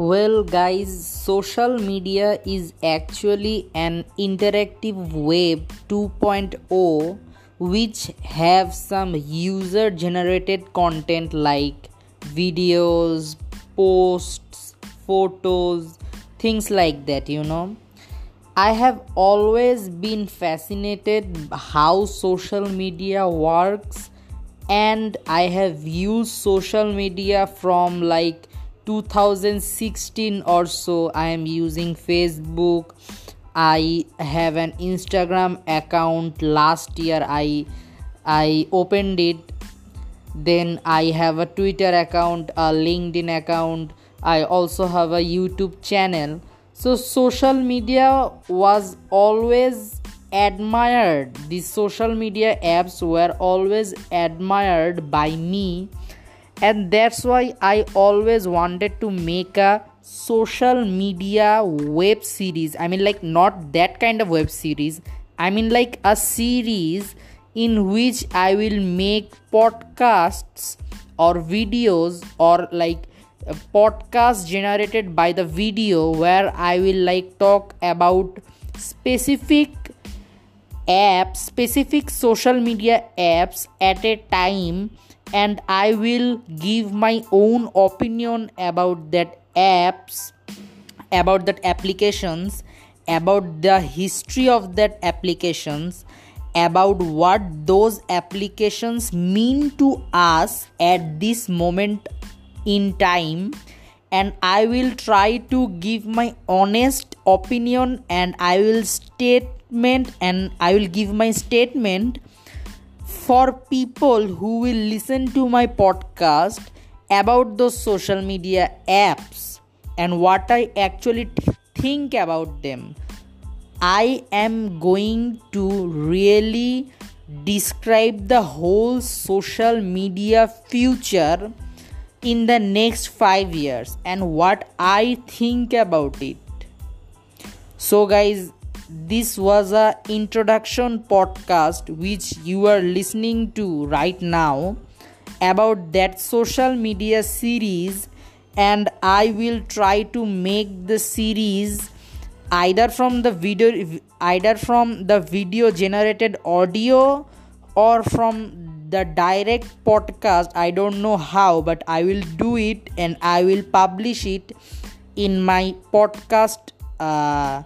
Well, guys, social media is actually an interactive web 2.0 which have some user generated content like videos, posts, photos, things like that, you know. I have always been fascinated how social media works and I have used social media from like 2016 or so i am using facebook. I have an instagram account. Last year i i opened it. Then i have a twitter account a linkedin account. I also have a youtube channel. So social media was always admired. The social media apps were always admired by me and that's why I always wanted to make a social media web series. I mean, like, not that kind of web series, I mean, like, a series in which I will make podcasts or videos or like a podcast generated by the video where I will like talk about specific apps, specific social media apps at a time and I will give my own opinion about that apps, about that applications, about the history of that applications, about what those applications mean to us at this moment in time. And I will try to give my honest opinion and I will statement and I will give my statement for people who will listen to my podcast about those social media apps and what I actually th- think about them. I am going to really describe the whole social media future in the next 5 years and what I think about it. So guys, this was a introduction podcast which you are listening to right now about that social media series. And i will try to make the series either from the video either from the video generated audio or from the direct podcast. I don't know how but i will do it and i will publish it in my podcast uh,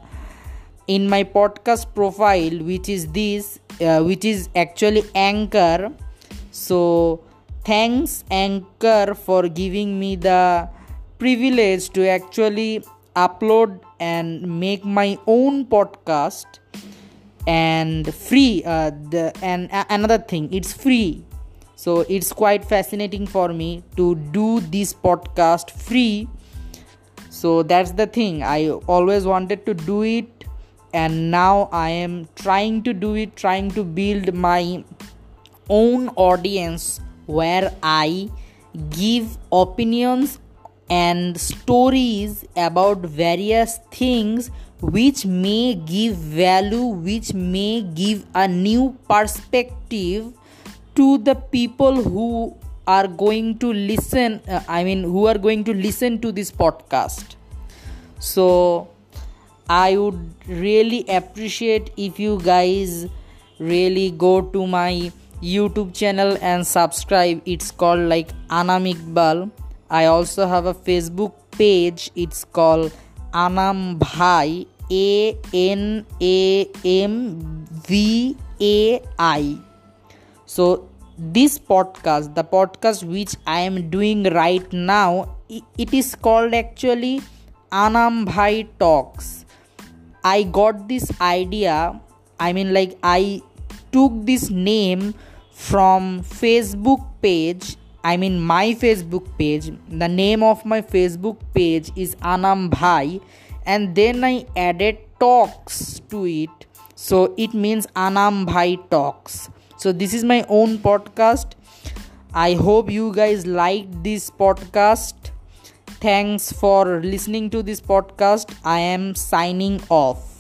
in my podcast profile which is this uh, which is actually anchor. So thanks anchor for giving me the privilege to actually upload and make my own podcast. And free uh, the and uh, another thing it's free. So it's quite fascinating for me to do this podcast free. So that's the thing. I always wanted to do it and now i am trying to do it trying to build my own audience where i give opinions and stories about various things which may give value which may give a new perspective to the people who are going to listen uh, i mean who are going to listen to this podcast. So I would really appreciate if you guys really go to my YouTube channel and subscribe. It's called like Anam Iqbal. I also have a Facebook page. It's called Anam Bhai A N A M V A I. So this podcast, the podcast which I am doing right now, it is called actually Anam Bhai Talks I got this idea. I mean, like, I took this name from Facebook page. I mean, my Facebook page. The name of my Facebook page is Anam Bhai, and then I added talks to it. So it means Anam Bhai Talks. So this is my own podcast. I hope you guys liked this podcast. Thanks for listening to this podcast. I am signing off.